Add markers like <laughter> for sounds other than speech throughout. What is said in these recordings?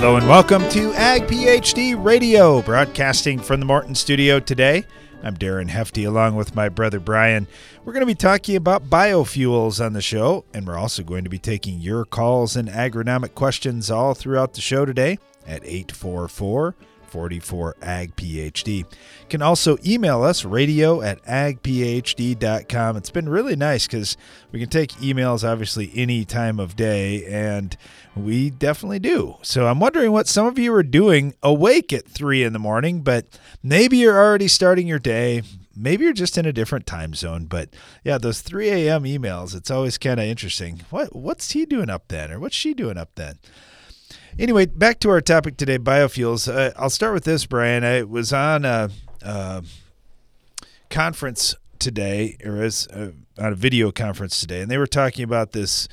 Hello and welcome to Ag PhD Radio, broadcasting from the Morton studio today. I'm Darren Hefty along with my brother Brian. We're going to be talking about biofuels on the show, and we're also going to be taking your calls and agronomic questions all throughout the show today at 844 44 Ag PhD. You can also email us radio at agphd.com. It's been really nice because we can take emails obviously any time of day, and we definitely do. So I'm wondering what some of you are doing awake at three in the morning, but maybe you're already starting your day. Maybe you're just in a different time zone, but yeah, those 3 a.m. emails, it's always kind of interesting. What what's he doing up then, or what's she doing up then? Anyway, back to our topic today biofuels. Uh, I'll start with this, Brian. I was on a, a conference today, or was uh, on a video conference today, and they were talking about this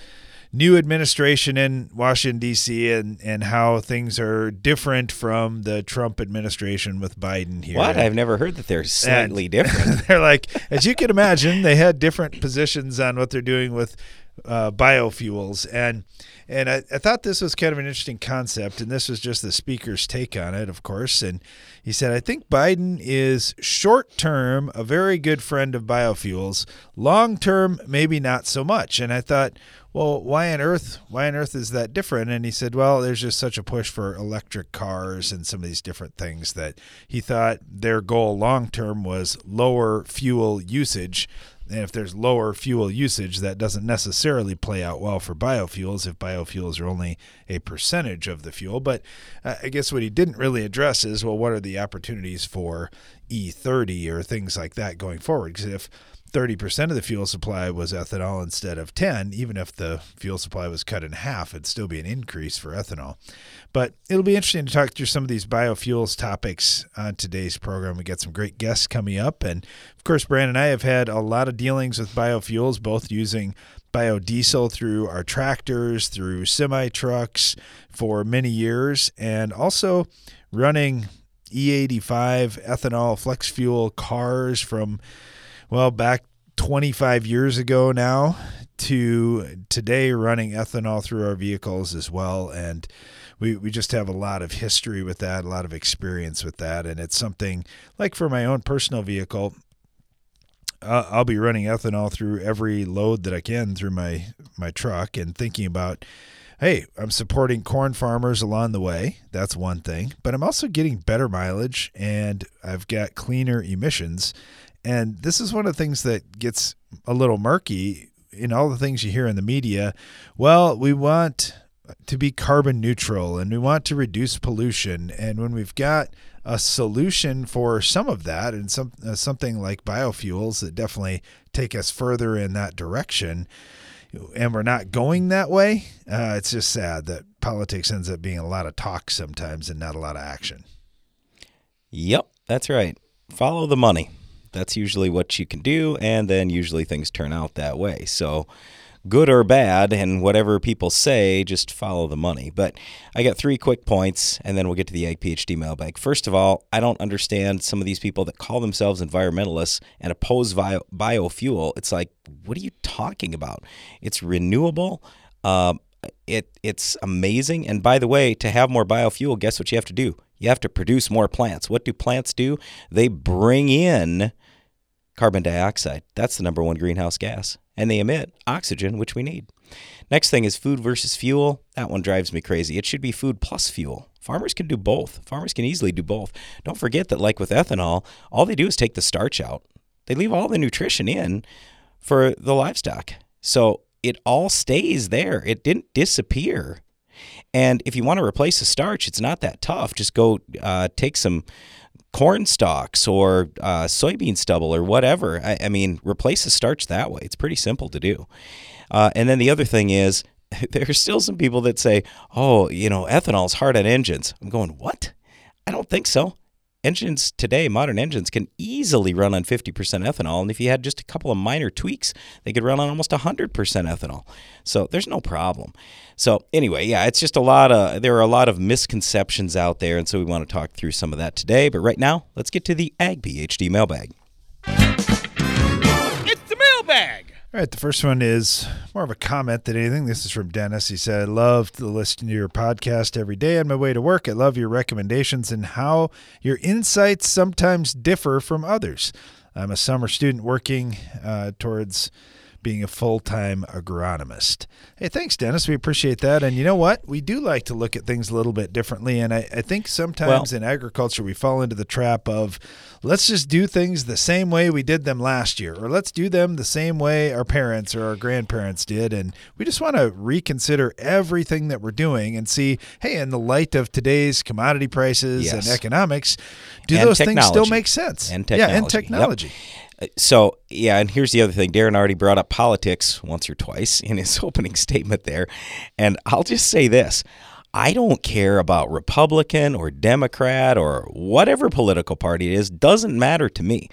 new administration in Washington D.C. and and how things are different from the Trump administration with Biden here. What? I've never heard that they're slightly and <laughs> different. they're like, as you can imagine, they had different positions on what they're doing with uh, biofuels and and I, I, thought this was kind of an interesting concept, and this was just the speaker's take on it, of course. And he said, I think Biden is short term a very good friend of biofuels, long term, maybe not so much. And I thought, well, why on earth? Why on earth is that different? And he said, well, there's just such a push for electric cars and some of these different things that he thought their goal long term was lower fuel usage and if there's lower fuel usage, that doesn't necessarily play out well for biofuels if biofuels are only a percentage of the fuel. But uh, I guess what he didn't really address is well, what are the opportunities for E30 or things like that going forward? Because if 30% of the fuel supply was ethanol instead of 10 even if the fuel supply was cut in half it'd still be an increase for ethanol. But it'll be interesting to talk through some of these biofuels topics on today's program. We got some great guests coming up. And of course Brian and i have had a lot of dealings with biofuels both using biodiesel through our tractors through semi trucks for many years and also running E85 ethanol flex fuel cars from well, back 25 years ago now to today running ethanol through our vehicles as well. And we, we just have a lot of history with that, a lot of experience with that. And it's something like for my own personal vehicle, uh, I'll be running ethanol through every load that I can through my, my truck and thinking about, hey, I'm supporting corn farmers along the way. That's one thing. But I'm also getting better mileage and I've got cleaner emissions. And this is one of the things that gets a little murky in all the things you hear in the media. Well, we want to be carbon neutral and we want to reduce pollution. And when we've got a solution for some of that and some uh, something like biofuels that definitely take us further in that direction, and we're not going that way, uh, it's just sad that politics ends up being a lot of talk sometimes and not a lot of action. Yep, that's right. Follow the money. That's usually what you can do, and then usually things turn out that way. So, good or bad, and whatever people say, just follow the money. But I got three quick points, and then we'll get to the Ag PhD mailbag. First of all, I don't understand some of these people that call themselves environmentalists and oppose bio- biofuel. It's like, what are you talking about? It's renewable. Um, it it's amazing. And by the way, to have more biofuel, guess what you have to do? You have to produce more plants. What do plants do? They bring in carbon dioxide. That's the number one greenhouse gas. And they emit oxygen, which we need. Next thing is food versus fuel. That one drives me crazy. It should be food plus fuel. Farmers can do both. Farmers can easily do both. Don't forget that, like with ethanol, all they do is take the starch out, they leave all the nutrition in for the livestock. So it all stays there, it didn't disappear. And if you want to replace the starch, it's not that tough. Just go uh, take some corn stalks or uh, soybean stubble or whatever. I, I, mean, replace the starch that way. It's pretty simple to do. Uh, and then the other thing is, <laughs> there's still some people that say, oh, you know, ethanol is hard on engines. I'm going, what? I don't think so engines today, modern engines, can easily run on 50% ethanol. And if you had just a couple of minor tweaks, they could run on almost 100% ethanol. So there's no problem. So anyway, yeah, it's just a lot of, there are a lot of misconceptions out there. And so we want to talk through some of that today. But right now, let's get to the Ag PhD mailbag. It's the mailbag. All right, the first one is more of a comment than anything. This is from Dennis. He said, I love to listen to your podcast every day on my way to work. I love your recommendations and how your insights sometimes differ from others. I'm a summer student working uh, towards being a full time agronomist. Hey, thanks, Dennis. We appreciate that. And you know what? We do like to look at things a little bit differently. And I, I think sometimes well, in agriculture, we fall into the trap of let's just do things the same way we did them last year, or let's do them the same way our parents or our grandparents did. And we just want to reconsider everything that we're doing and see, hey, in the light of today's commodity prices yes. and economics, do and those technology. things still make sense? And technology. Yeah, and technology. Yep. So, yeah, and here's the other thing. Darren already brought up politics once or twice <laughs> in his opening statement there. And I'll just say this I don't care about Republican or Democrat or whatever political party it is, doesn't matter to me.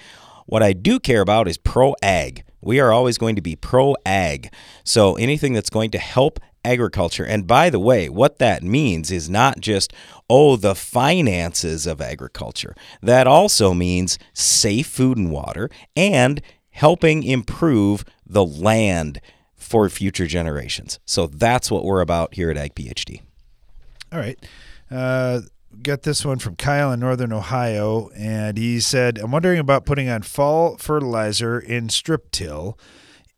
What I do care about is pro ag. We are always going to be pro ag. So anything that's going to help agriculture. And by the way, what that means is not just, oh, the finances of agriculture. That also means safe food and water and helping improve the land for future generations. So that's what we're about here at Ag PhD. All right. Uh, got this one from Kyle in Northern Ohio, and he said, I'm wondering about putting on fall fertilizer in strip till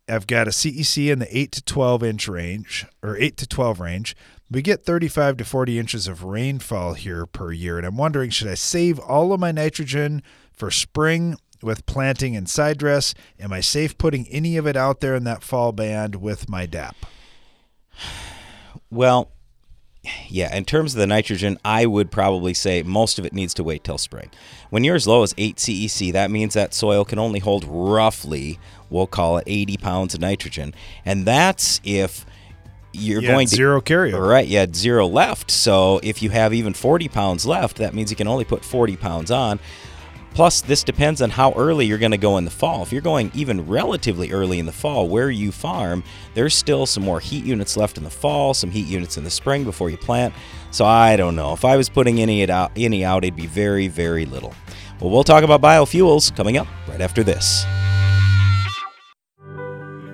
I've got a CEC in the 8 to 12 inch range, or 8 to 12 range. We get 35 to 40 inches of rainfall here per year, and I'm wondering should I save all of my nitrogen for spring with planting and side dress? Am I safe putting any of it out there in that fall band with my DAP? Well, yeah, in terms of the nitrogen, I would probably say most of it needs to wait till spring. When you're as low as 8 CEC, that means that soil can only hold roughly, we'll call it 80 pounds of nitrogen. And that's if you're you going to zero carryover. Right, you had zero left. So if you have even 40 pounds left, that means you can only put 40 pounds on. Plus, this depends on how early you're going to go in the fall. If you're going even relatively early in the fall, where you farm, there's still some more heat units left in the fall, some heat units in the spring before you plant. So I don't know. If I was putting any out, any out, it'd be very, very little. Well, we'll talk about biofuels coming up right after this.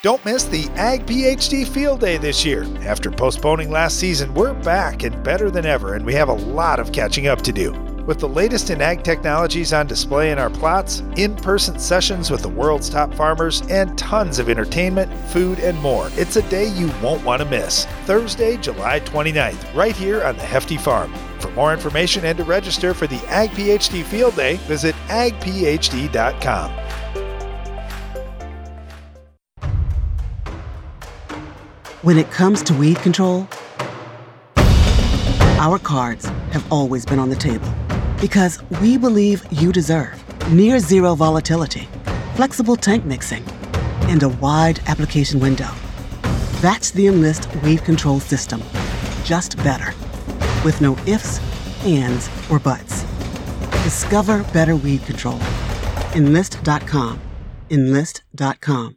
Don't miss the Ag PhD Field Day this year. After postponing last season, we're back and better than ever, and we have a lot of catching up to do. With the latest in ag technologies on display in our plots, in person sessions with the world's top farmers, and tons of entertainment, food, and more, it's a day you won't want to miss. Thursday, July 29th, right here on the Hefty Farm. For more information and to register for the Ag PhD Field Day, visit agphd.com. When it comes to weed control, our cards have always been on the table because we believe you deserve near zero volatility, flexible tank mixing, and a wide application window. That's the Enlist weed control system, just better, with no ifs, ands, or buts. Discover better weed control. Enlist.com. Enlist.com.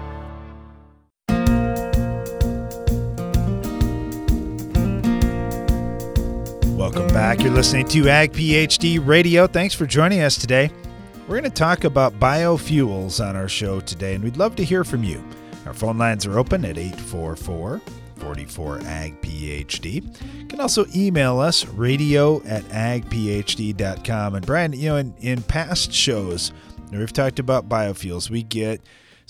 back. You're listening to Ag PhD Radio. Thanks for joining us today. We're going to talk about biofuels on our show today, and we'd love to hear from you. Our phone lines are open at 844 44 Ag PhD. You can also email us radio at agphd.com. And Brian, you know, in, in past shows, we've talked about biofuels. We get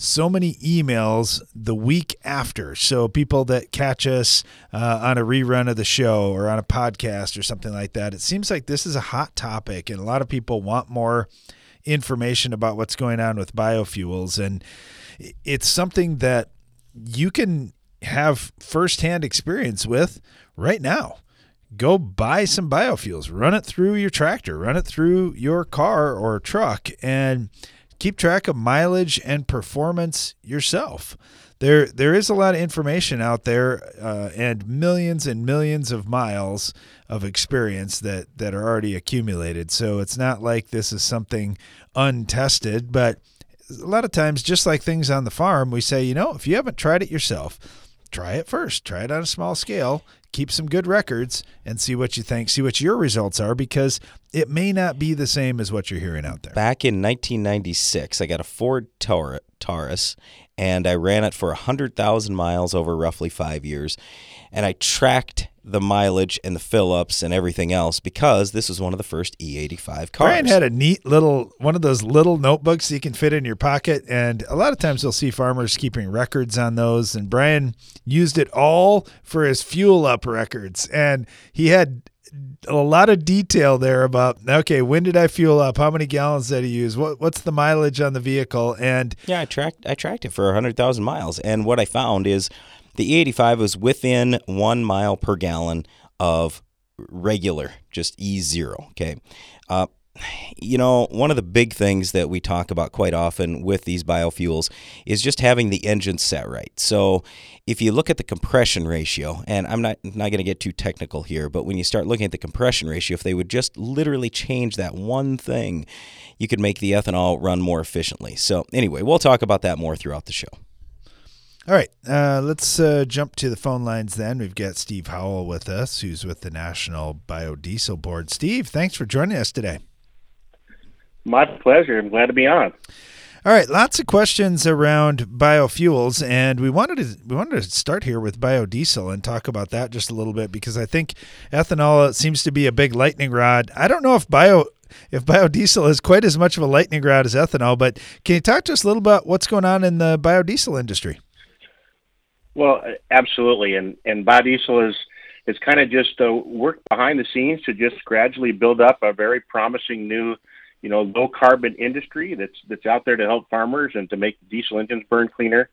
so many emails the week after. So people that catch us uh, on a rerun of the show or on a podcast or something like that, it seems like this is a hot topic, and a lot of people want more information about what's going on with biofuels, and it's something that you can have firsthand experience with right now. Go buy some biofuels, run it through your tractor, run it through your car or truck, and keep track of mileage and performance yourself. There, there is a lot of information out there, uh, and millions and millions of miles of experience that that are already accumulated. So it's not like this is something untested, but a lot of times, just like things on the farm, we say, you know, if you haven't tried it yourself, try it first. Try it on a small scale keep some good records and see what you think, see what your results are, because it may not be the same as what you're hearing out there. Back in 1996, I got a Ford Taurus and I ran it for 100,000 miles over roughly five years. And I tracked the mileage and the fill ups and everything else because this was one of the first E85 cars. Brian had a neat little one of those little notebooks you can fit in your pocket. And a lot of times you'll see farmers keeping records on those. And Brian used it all for his fuel up records. And he had a lot of detail there about okay, when did I fuel up? How many gallons did I use? What what's the mileage on the vehicle? And yeah, I tracked I tracked it for hundred thousand miles, and what I found is the E85 was within one mile per gallon of regular, just E0. Okay. Uh, you know, one of the big things that we talk about quite often with these biofuels is just having the engine set right. So, if you look at the compression ratio, and I'm not not going to get too technical here, but when you start looking at the compression ratio, if they would just literally change that one thing, you could make the ethanol run more efficiently. So, anyway, we'll talk about that more throughout the show. All right, uh, let's uh, jump to the phone lines then. We've got Steve Howell with us, who's with the National Biodiesel Board. Steve, thanks for joining us today. My pleasure. I'm glad to be on. All right, lots of questions around biofuels, and we wanted to we wanted to start here with biodiesel and talk about that just a little bit because I think ethanol seems to be a big lightning rod. I don't know if bio if biodiesel is quite as much of a lightning rod as ethanol, but can you talk to us a little about what's going on in the biodiesel industry? Well, absolutely, and and biodiesel is is kind of just uh, work behind the scenes to just gradually build up a very promising new, you know, low carbon industry that's that's out there to help farmers and to make diesel engines burn cleaner.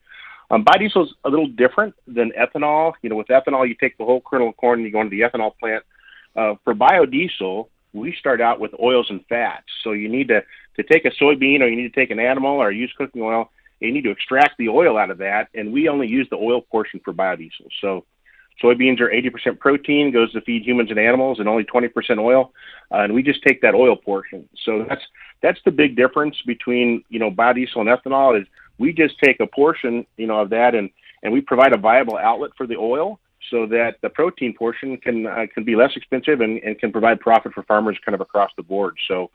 Um, biodiesel is a little different than ethanol. You know, with ethanol, you take the whole kernel of corn and you go into the ethanol plant. Uh, for biodiesel, we start out with oils and fats. So you need to to take a soybean or you need to take an animal or use cooking oil you need to extract the oil out of that, and we only use the oil portion for biodiesel. So soybeans are 80% protein, goes to feed humans and animals, and only 20% oil, uh, and we just take that oil portion. So that's that's the big difference between you know biodiesel and ethanol is we just take a portion you know of that and and we provide a viable outlet for the oil so that the protein portion can uh, can be less expensive and, and can provide profit for farmers kind of across the board. So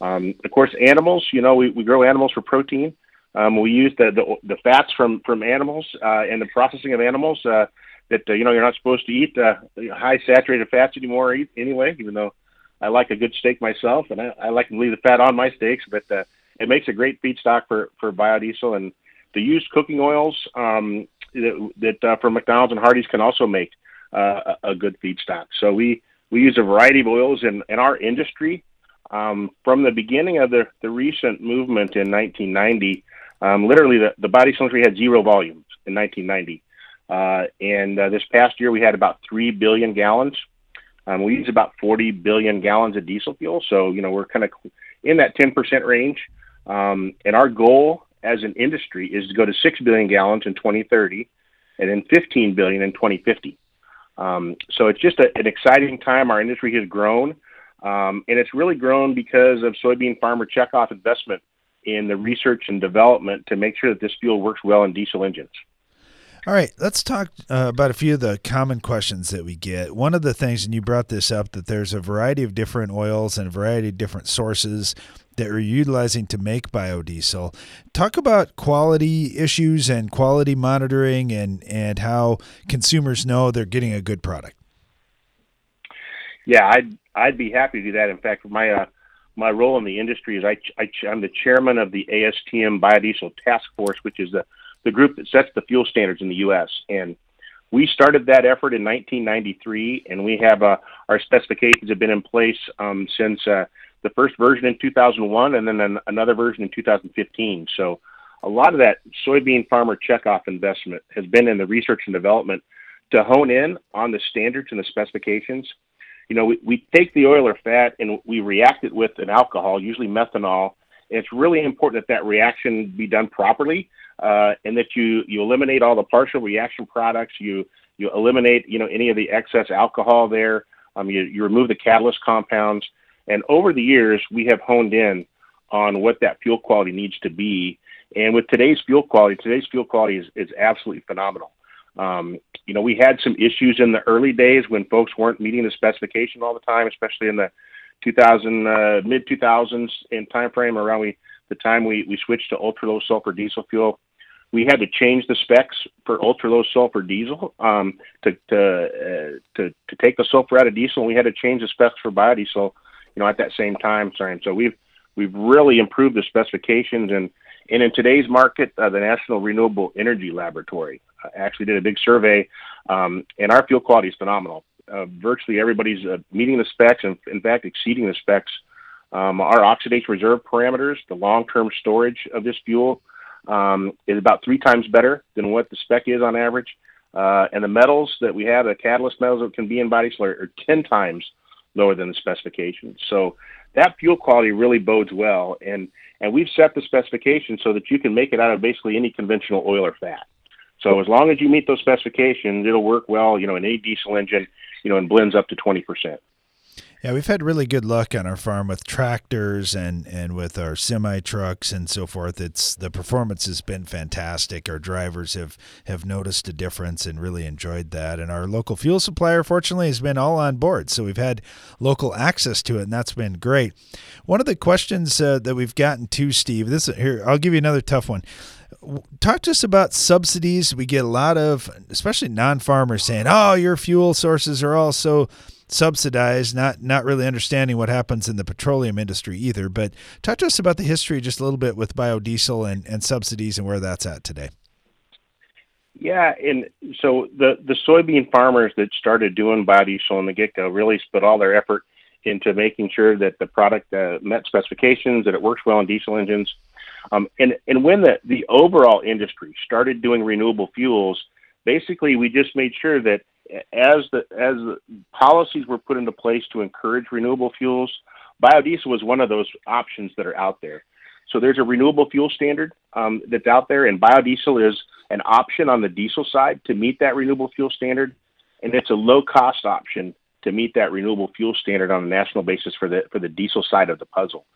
um, of course animals, you know, we, we grow animals for protein. Um, we use the, the, the fats from from animals uh, and the processing of animals uh, that uh, you know you're not supposed to eat uh, high saturated fats anymore anyway. Even though I like a good steak myself, and I, I like to leave the fat on my steaks, but uh, it makes a great feedstock for for biodiesel. And the used cooking oils um, that, that uh, from McDonald's and Hardee's can also make uh, a, a good feedstock. So we we use a variety of oils in in our industry. Um, from the beginning of the, the recent movement in 1990, um, literally, the, the body industry had zero volumes in 1990. Uh, and uh, this past year, we had about 3 billion gallons. Um, we use about 40 billion gallons of diesel fuel. So, you know, we're kind of in that 10% range. Um, and our goal as an industry is to go to 6 billion gallons in 2030 and then 15 billion in 2050. Um, so it's just a, an exciting time. Our industry has grown. Um, and it's really grown because of soybean farmer checkoff investment in the research and development to make sure that this fuel works well in diesel engines. All right, let's talk uh, about a few of the common questions that we get. One of the things, and you brought this up, that there's a variety of different oils and a variety of different sources that we're utilizing to make biodiesel. Talk about quality issues and quality monitoring and, and how consumers know they're getting a good product. Yeah, I'd, I'd be happy to do that. In fact, my uh, my role in the industry is I, I, I'm the chairman of the ASTM Biodiesel Task Force, which is the, the group that sets the fuel standards in the U.S. And we started that effort in 1993, and we have uh, our specifications have been in place um, since uh, the first version in 2001, and then an, another version in 2015. So a lot of that soybean farmer checkoff investment has been in the research and development to hone in on the standards and the specifications you know, we, we take the oil or fat and we react it with an alcohol, usually methanol. It's really important that that reaction be done properly, uh, and that you you eliminate all the partial reaction products. You you eliminate you know any of the excess alcohol there. Um, you you remove the catalyst compounds. And over the years, we have honed in on what that fuel quality needs to be. And with today's fuel quality, today's fuel quality is, is absolutely phenomenal. Um, you know, we had some issues in the early days when folks weren't meeting the specification all the time, especially in the 2000 uh, mid 2000s in time frame around we the time we we switched to ultra low sulfur diesel fuel. We had to change the specs for ultra low sulfur diesel um, to to, uh, to to take the sulfur out of diesel. And we had to change the specs for biodiesel, you know, at that same time frame. So we've we've really improved the specifications and and in today's market, uh, the National Renewable Energy Laboratory uh, actually did a big survey, um, and our fuel quality is phenomenal. Uh, virtually everybody's uh, meeting the specs and, in fact, exceeding the specs. Um, our oxidation reserve parameters, the long-term storage of this fuel, um, is about three times better than what the spec is on average. Uh, and the metals that we have, the catalyst metals that can be in biodiesel, are, are 10 times lower than the specifications. So that fuel quality really bodes well. And and we've set the specifications so that you can make it out of basically any conventional oil or fat. So as long as you meet those specifications, it'll work well, you know, in any diesel engine, you know, and blends up to 20%. Yeah, we've had really good luck on our farm with tractors and and with our semi trucks and so forth. It's the performance has been fantastic. Our drivers have have noticed a difference and really enjoyed that. And our local fuel supplier, fortunately, has been all on board. So we've had local access to it, and that's been great. One of the questions uh, that we've gotten to Steve, this here, I'll give you another tough one talk to us about subsidies. We get a lot of, especially non-farmers, saying, "Oh, your fuel sources are all so subsidized, not not really understanding what happens in the petroleum industry either. But talk to us about the history just a little bit with biodiesel and, and subsidies and where that's at today. Yeah, and so the the soybean farmers that started doing biodiesel in the get go really put all their effort into making sure that the product uh, met specifications, that it works well in diesel engines. Um, and and when the the overall industry started doing renewable fuels, basically we just made sure that as the as the policies were put into place to encourage renewable fuels, biodiesel was one of those options that are out there. So there's a renewable fuel standard um, that's out there, and biodiesel is an option on the diesel side to meet that renewable fuel standard, and it's a low cost option to meet that renewable fuel standard on a national basis for the for the diesel side of the puzzle.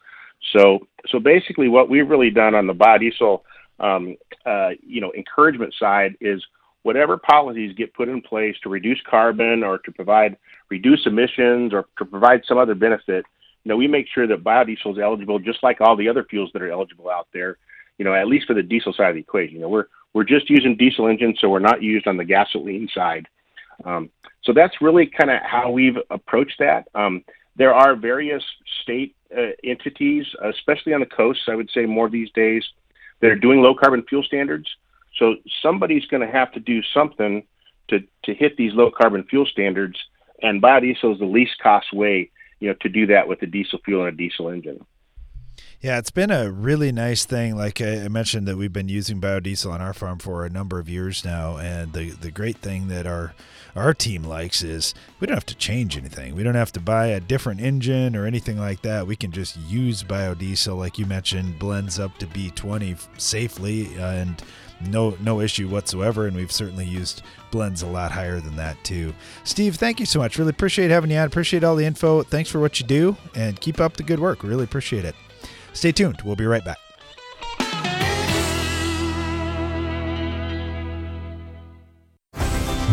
So so basically, what we've really done on the biodiesel um, uh, you know encouragement side is whatever policies get put in place to reduce carbon or to provide reduce emissions or to provide some other benefit, you know, we make sure that biodiesel is eligible just like all the other fuels that are eligible out there, you know, at least for the diesel side of the equation. You know, we're we're just using diesel engines, so we're not used on the gasoline side. Um, so that's really kind of how we've approached that. Um, there are various state uh, entities, especially on the coasts, I would say more these days, that are doing low carbon fuel standards. So somebody's going to have to do something to, to hit these low carbon fuel standards, and biodiesel is the least cost way, you know, to do that with a diesel fuel and a diesel engine. Yeah, it's been a really nice thing. Like I mentioned, that we've been using biodiesel on our farm for a number of years now, and the the great thing that our our team likes is we don't have to change anything. We don't have to buy a different engine or anything like that. We can just use biodiesel, like you mentioned, blends up to B20 safely and no no issue whatsoever. And we've certainly used blends a lot higher than that too. Steve, thank you so much. Really appreciate having you on. Appreciate all the info. Thanks for what you do, and keep up the good work. Really appreciate it. Stay tuned. We'll be right back.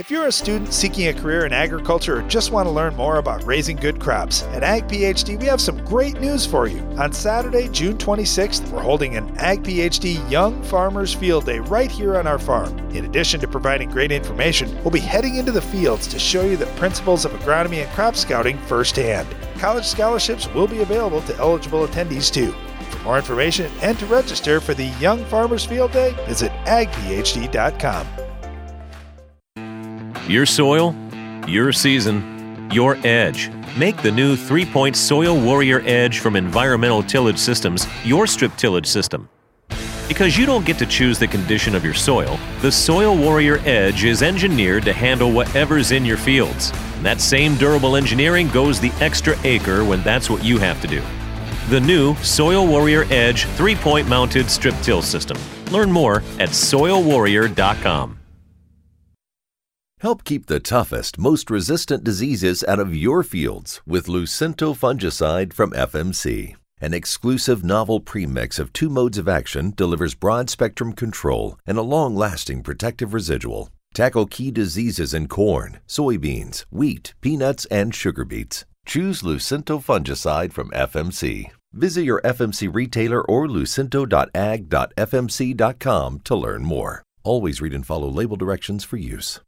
If you're a student seeking a career in agriculture or just want to learn more about raising good crops, at Ag PhD we have some great news for you. On Saturday, June 26th, we're holding an Ag PhD Young Farmers Field Day right here on our farm. In addition to providing great information, we'll be heading into the fields to show you the principles of agronomy and crop scouting firsthand. College scholarships will be available to eligible attendees too. For more information and to register for the Young Farmers Field Day, visit agphd.com. Your soil, your season, your edge. Make the new three point Soil Warrior Edge from Environmental Tillage Systems your strip tillage system. Because you don't get to choose the condition of your soil, the Soil Warrior Edge is engineered to handle whatever's in your fields. And that same durable engineering goes the extra acre when that's what you have to do. The new Soil Warrior Edge three point mounted strip till system. Learn more at soilwarrior.com. Help keep the toughest, most resistant diseases out of your fields with Lucento fungicide from FMC. An exclusive novel premix of two modes of action delivers broad spectrum control and a long lasting protective residual. Tackle key diseases in corn, soybeans, wheat, peanuts, and sugar beets. Choose Lucento fungicide from FMC. Visit your FMC retailer or lucento.ag.fmc.com to learn more. Always read and follow label directions for use.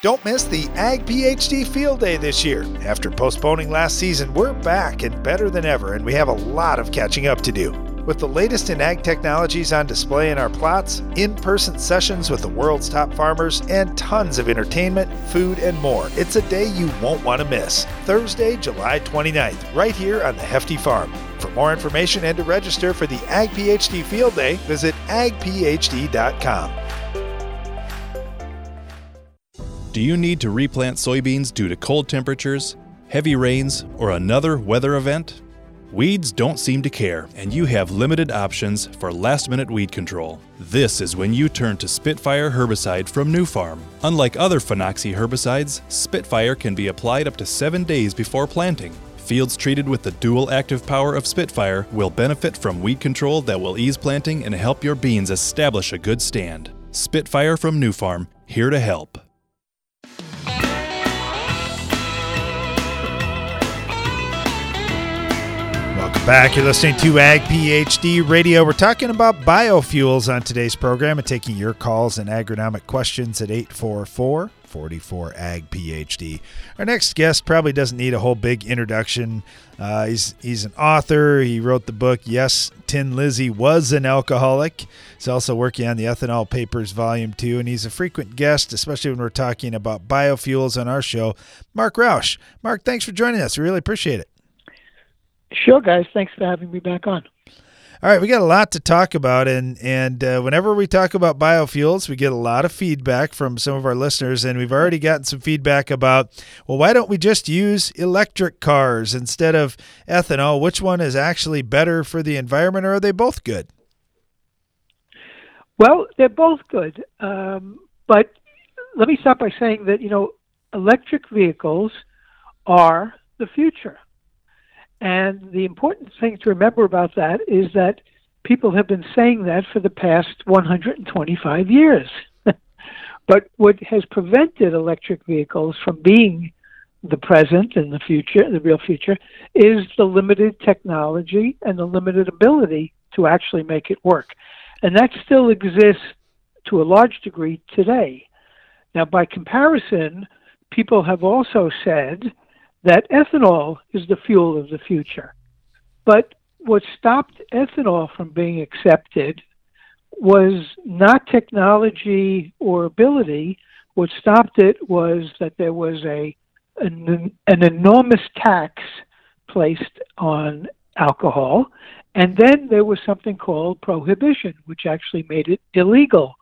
Don't miss the Ag PhD Field Day this year. After postponing last season, we're back and better than ever, and we have a lot of catching up to do. With the latest in ag technologies on display in our plots, in person sessions with the world's top farmers, and tons of entertainment, food, and more, it's a day you won't want to miss. Thursday, July 29th, right here on the Hefty Farm. For more information and to register for the Ag PhD Field Day, visit agphd.com. Do you need to replant soybeans due to cold temperatures, heavy rains, or another weather event? Weeds don't seem to care, and you have limited options for last minute weed control. This is when you turn to Spitfire herbicide from Nufarm. Unlike other Phenoxy herbicides, Spitfire can be applied up to seven days before planting. Fields treated with the dual active power of Spitfire will benefit from weed control that will ease planting and help your beans establish a good stand. Spitfire from Nufarm, here to help. Back. You're listening to Ag PhD Radio. We're talking about biofuels on today's program and taking your calls and agronomic questions at 844 44 Ag PhD. Our next guest probably doesn't need a whole big introduction. Uh, he's, he's an author. He wrote the book, Yes, Tin Lizzie Was an Alcoholic. He's also working on the Ethanol Papers Volume 2, and he's a frequent guest, especially when we're talking about biofuels on our show. Marc Rauch. Marc, thanks for joining us. We really appreciate it. Sure, guys. Thanks for having me back on. All right, we got a lot to talk about, and and uh, whenever we talk about biofuels, we get a lot of feedback from some of our listeners, and we've already gotten some feedback about, well, why don't we just use electric cars instead of ethanol? Which one is actually better for the environment, or are they both good? Well, they're both good, um, but let me start by saying that you know electric vehicles are the future. And the important thing to remember about that is that people have been saying that for the past 125 years. <laughs> but what has prevented electric vehicles from being the present and the future, the real future, is the limited technology and the limited ability to actually make it work. And that still exists to a large degree today. Now, by comparison, people have also said that ethanol is the fuel of the future. But what stopped ethanol from being accepted was not technology or ability. What stopped it was that there was a an, an enormous tax placed on alcohol, and then there was something called prohibition, which actually made it illegal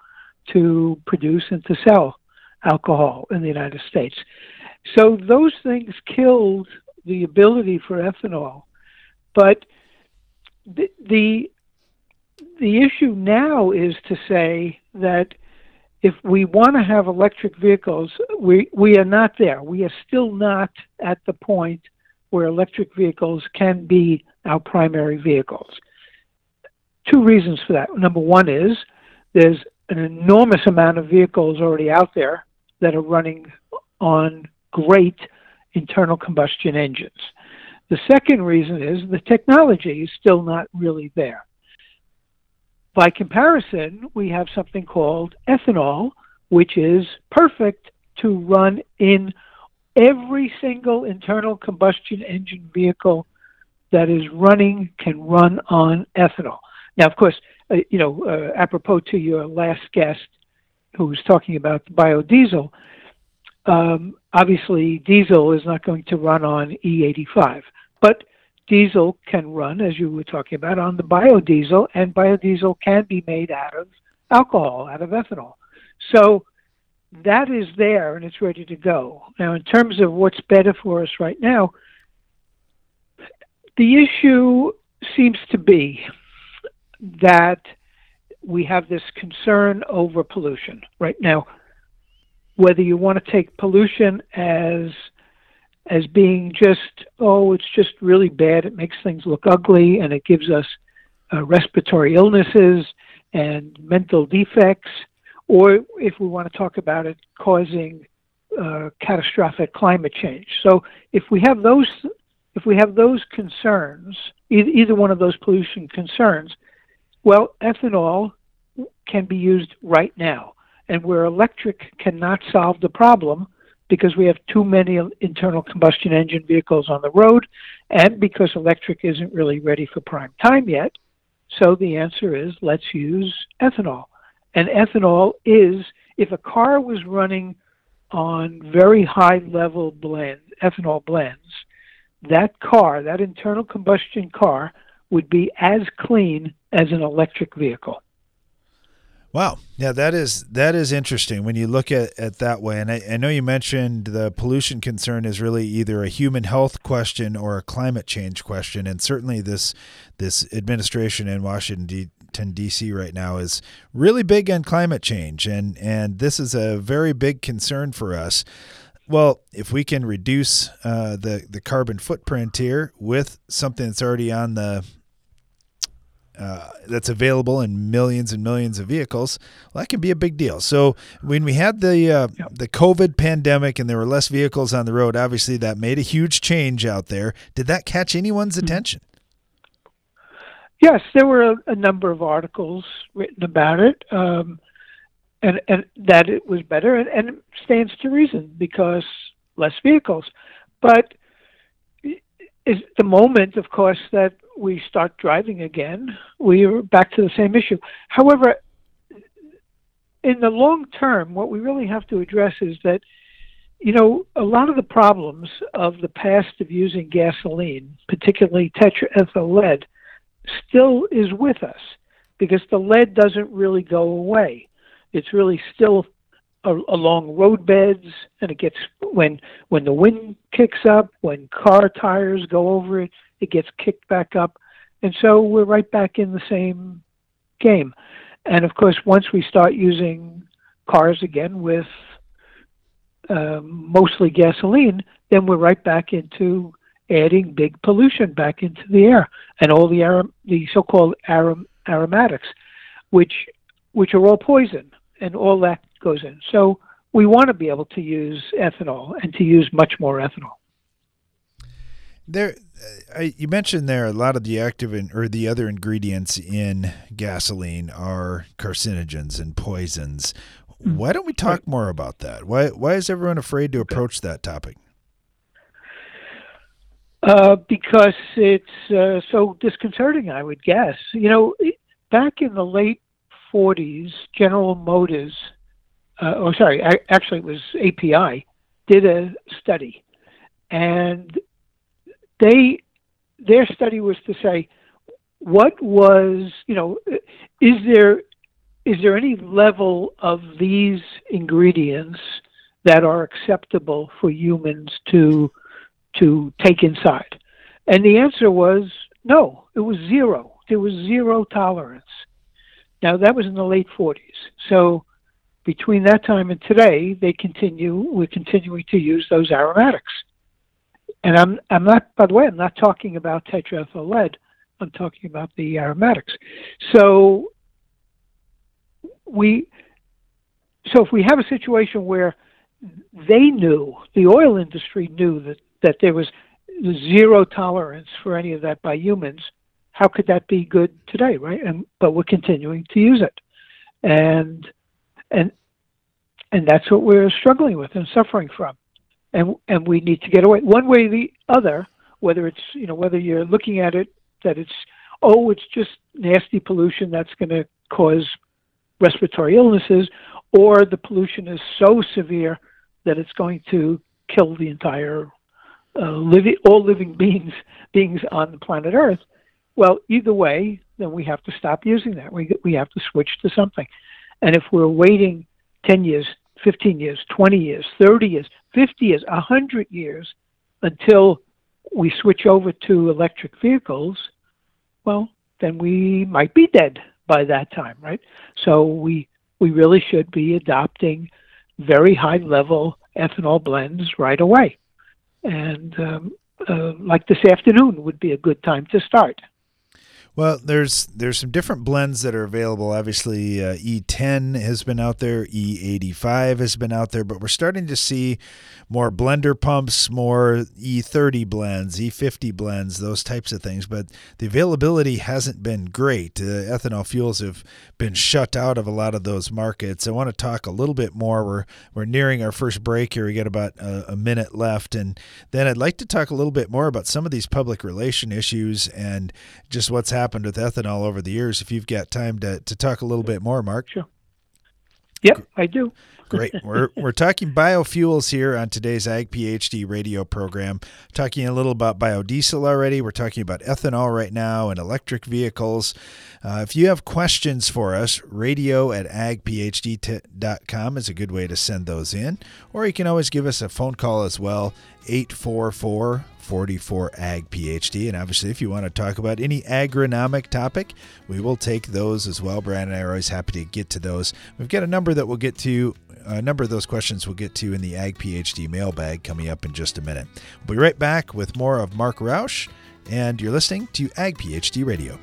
to produce and to sell alcohol in the United States. So those things killed the ability for ethanol. But the, the the issue now is to say that if we want to have electric vehicles, we we are not there. We are still not at the point where electric vehicles can be our primary vehicles. Two reasons for that. Number one is there's an enormous amount of vehicles already out there that are running on great internal combustion engines. The second reason is the technology is still not really there. By comparison, we have something called ethanol, which is perfect to run in every single internal combustion engine vehicle that is running can run on ethanol. Now, of course, uh, you know, uh, apropos to your last guest who was talking about biodiesel, um, obviously diesel is not going to run on E85, but diesel can run, as you were talking about, on the biodiesel, and biodiesel can be made out of alcohol, out of ethanol. So that is there and it's ready to go. Now, in terms of what's better for us right now, the issue seems to be that we have this concern over pollution right now. Whether you want to take pollution as as being just oh it's just really bad. It makes things look ugly and it gives us uh, respiratory illnesses and mental defects. Or if we want to talk about it causing uh, catastrophic climate change. So if we have those if we have those concerns either, either one of those pollution concerns well ethanol can be used right now and where electric cannot solve the problem because we have too many internal combustion engine vehicles on the road and because electric isn't really ready for prime time yet. So the answer is let's use ethanol. And ethanol is, if a car was running on very high level blend, ethanol blends, that car, that internal combustion car, would be as clean as an electric vehicle. Wow. Yeah, that is that is interesting when you look at it that way. And I, I, know you mentioned the pollution concern is really either a human health question or a climate change question. And certainly this this administration in Washington D.C. right now is really big on climate change, and and this is a very big concern for us. Well, if we can reduce uh, the the carbon footprint here with something that's already on the uh, that's available in millions and millions of vehicles, well, that can be a big deal. So when we had the uh, yep. the COVID pandemic and there were less vehicles on the road, obviously that made a huge change out there. Did that catch anyone's mm-hmm. attention? Yes, there were a, a, number of articles written about it, um, and and that it was better, and, and it stands to reason because less vehicles, but is the moment, of course, that we start driving again, we are back to the same issue. However, in the long term, what we really have to address is that, you know, a lot of the problems of the past of using gasoline, particularly tetraethyl lead, still is with us because the lead doesn't really go away. It's really still along roadbeds and it gets when when the wind kicks up, when car tires go over it, it gets kicked back up, and so we're right back in the same game. And of course, once we start using cars again with uh, mostly gasoline, then we're right back into adding big pollution back into the air and all the arom- the so-called arom- aromatics, which which are all poison, and all that goes in. So we want to be able to use ethanol and to use much more ethanol. There, uh, I, you mentioned there a lot of the active in, or the other ingredients in gasoline are carcinogens and poisons. Mm-hmm. Why don't we talk more about that? Why why is everyone afraid to approach that topic? Uh, because it's uh, so disconcerting, I would guess. You know, back in the late 40s, General Motors uh, oh, sorry, I, actually it was API, did a study, and they their study was to say what was you know is there is there any level of these ingredients that are acceptable for humans to to take inside? And the answer was no it was zero. There was zero tolerance. Now that was in the late 40s so between that time and today, they continue, we're continuing to use those aromatics. And I'm I'm not. By the way, I'm not talking about tetraethyl lead. I'm talking about the aromatics. So we so if we have a situation where they knew the oil industry knew that that there was zero tolerance for any of that by humans how could that be good today right and but we're continuing to use it and and and that's what we're struggling with and suffering from and and we need to get away one way or the other whether it's you know whether you're looking at it that it's oh it's just nasty pollution that's going to cause respiratory illnesses or the pollution is so severe that it's going to kill the entire uh, living all living beings beings on the planet Earth. Well, either way, then we have to stop using that. We we have to switch to something. And if we're waiting 10 years, 15 years, 20 years, 30 years, 50 years, 100 years until we switch over to electric vehicles, well, then we might be dead by that time, right? So we we really should be adopting very high level ethanol blends right away. And um, uh, like this afternoon would be a good time to start. Well, there's there's some different blends that are available. Obviously, uh, E10 has been out there, E85 has been out there, but we're starting to see more blender pumps, more E30 blends, E50 blends, those types of things. But the availability hasn't been great. Uh, ethanol fuels have been shut out of a lot of those markets. I want to talk a little bit more. We're we're nearing our first break here. We got about a, a minute left, and then I'd like to talk a little bit more about some of these public relation issues and just what's happening happened with ethanol over the years. If you've got time to, to talk a little bit more, Marc. Sure. Yep, I do. Great. <laughs> We're we're talking biofuels here on today's Ag PhD radio program. Talking a little about biodiesel already. We're talking about ethanol right now and electric vehicles. Uh, if you have questions for us, radio at agphd.com is a good way to send those in. Or you can always give us a phone call as well, 844 44 Ag PhD. And obviously, if you want to talk about any agronomic topic, we will take those as well. Brian and I are always happy to get to those. We've got a number that we'll get to. A number of those questions we'll get to in the Ag PhD mailbag coming up in just a minute. We'll be right back with more of Marc Rauch, and you're listening to Ag PhD Radio.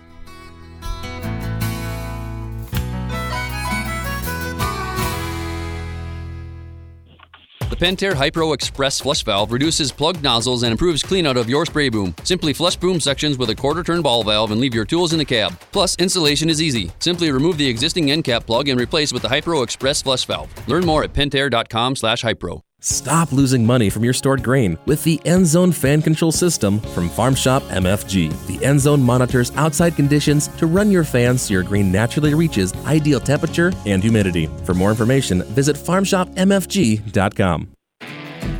The Pentair Hypro Express flush valve reduces plugged nozzles and improves cleanout of your spray boom. Simply flush boom sections with a quarter turn ball valve and leave your tools in the cab. Plus, installation is easy. Simply remove the existing end cap plug and replace with the Hypro Express flush valve. Learn more at pentair.com/hypro. Stop losing money from your stored grain with the EndZone fan control system from Farm Shop MFG. The EndZone monitors outside conditions to run your fans so your grain naturally reaches ideal temperature and humidity. For more information, visit farmshopmfg.com.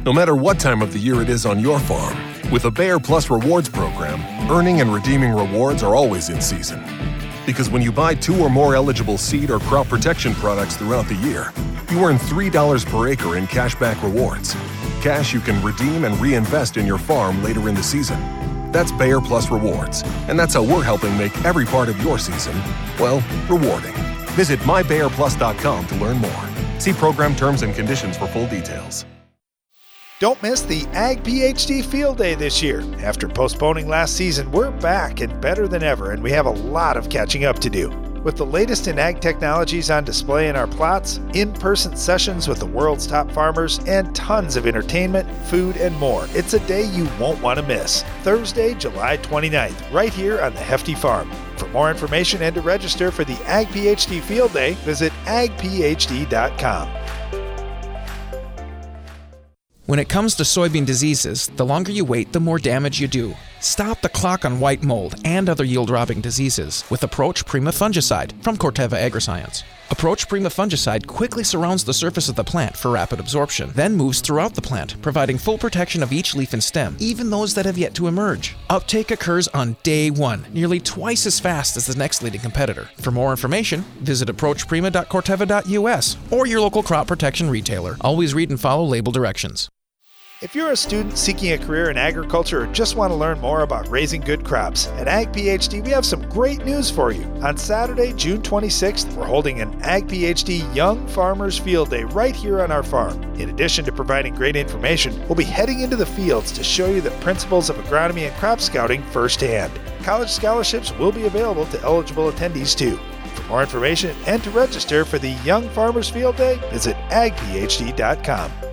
No matter what time of the year it is on your farm, with a Bayer Plus Rewards program, earning and redeeming rewards are always in season. Because when you buy two or more eligible seed or crop protection products throughout the year, you earn $3 per acre in cashback rewards. Cash you can redeem and reinvest in your farm later in the season. That's Bayer Plus Rewards, and that's how we're helping make every part of your season, well, rewarding. Visit mybayerplus.com to learn more. See program terms and conditions for full details. Don't miss the Ag PhD Field Day this year. After postponing last season, we're back and better than ever, and we have a lot of catching up to do. With the latest in ag technologies on display in our plots, in person sessions with the world's top farmers, and tons of entertainment, food, and more, it's a day you won't want to miss. Thursday, July 29th, right here on the Hefty Farm. For more information and to register for the Ag PhD Field Day, visit agphd.com. When it comes to soybean diseases, the longer you wait, the more damage you do. Stop the clock on white mold and other yield robbing diseases with Approach Prima fungicide from Corteva Agriscience. Approach Prima fungicide quickly surrounds the surface of the plant for rapid absorption, then moves throughout the plant, providing full protection of each leaf and stem, even those that have yet to emerge. Uptake occurs on day one, nearly twice as fast as the next leading competitor. For more information, visit approachprima.corteva.us or your local crop protection retailer. Always read and follow label directions. If you're a student seeking a career in agriculture or just want to learn more about raising good crops, at Ag PhD we have some great news for you. On Saturday, June 26th, we're holding an Ag PhD Young Farmers Field Day right here on our farm. In addition to providing great information, we'll be heading into the fields to show you the principles of agronomy and crop scouting firsthand. College scholarships will be available to eligible attendees too. For more information and to register for the Young Farmers Field Day, visit agphd.com.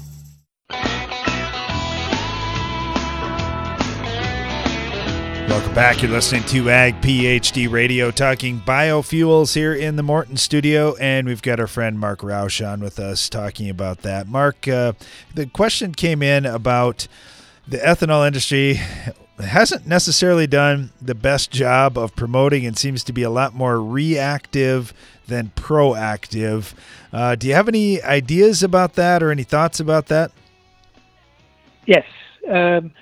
Welcome back. You're listening to Ag PhD Radio, talking biofuels here in the Morton studio, and we've got our friend Marc Rauch on with us talking about that. Marc, uh, the question came in about the ethanol industry hasn't necessarily done the best job of promoting and seems to be a lot more reactive than proactive. Uh, do you have any ideas about that or any thoughts about that? Yes. Um,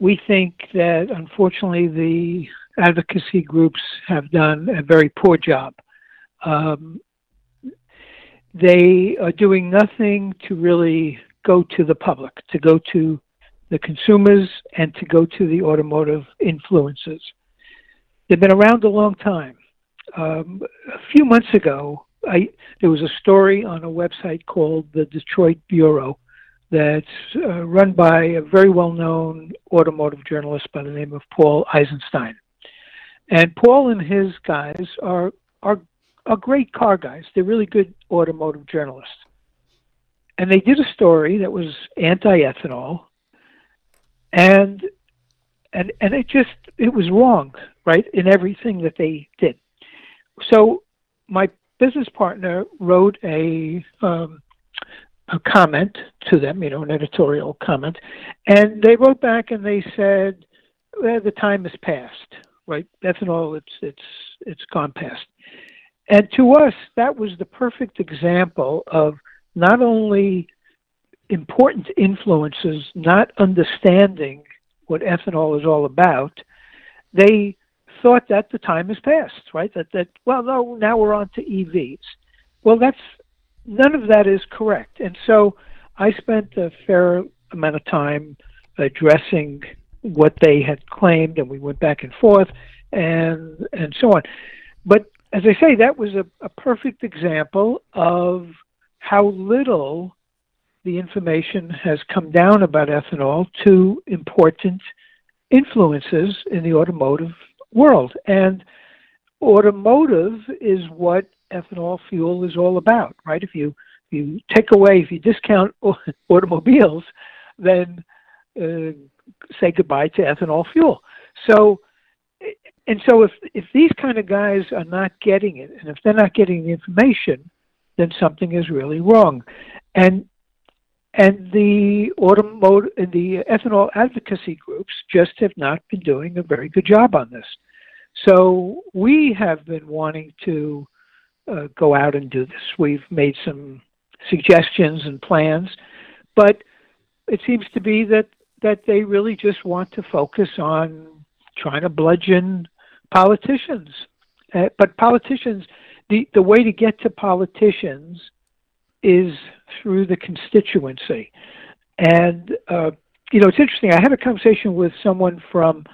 we think that unfortunately the advocacy groups have done a very poor job. Um, they are doing nothing to really go to the public, to go to the consumers, and to go to the automotive influencers. They've been around a long time. Um, a few months ago, I, there was a story on a website called the Detroit Bureau that's uh, run by a very well known automotive journalist by the name of Paul Eisenstein. And Paul and his guys are, are, are great car guys. They're really good automotive journalists. And they did a story that was anti ethanol. And, and, and it just, it was wrong, right, in everything that they did. So my business partner wrote a, um, a comment to them, you know, an editorial comment, and they wrote back and they said, well, "The time has passed, right? Ethanol, it's it's it's gone past." And to us, that was the perfect example of not only important influences not understanding what ethanol is all about, they thought that the time has passed, right? That that well, no, now we're on to EVs. Well, that's none of that is correct. And so I spent a fair amount of time addressing what they had claimed, and we went back and forth, and and so on. But as I say, that was a, a perfect example of how little the information has come down about ethanol to important influences in the automotive world. And automotive is what ethanol fuel is all about, right? If you if you take away, if you discount <laughs> automobiles, then uh, say goodbye to ethanol fuel. So, and so if if these kind of guys are not getting it, and if they're not getting the information, then something is really wrong, and and the automotive the ethanol advocacy groups just have not been doing a very good job on this. So we have been wanting to uh, go out and do this. We've made some suggestions and plans, but it seems to be that that they really just want to focus on trying to bludgeon politicians. Uh, but politicians, the the way to get to politicians is through the constituency, and uh, you know it's interesting. I had a conversation with someone from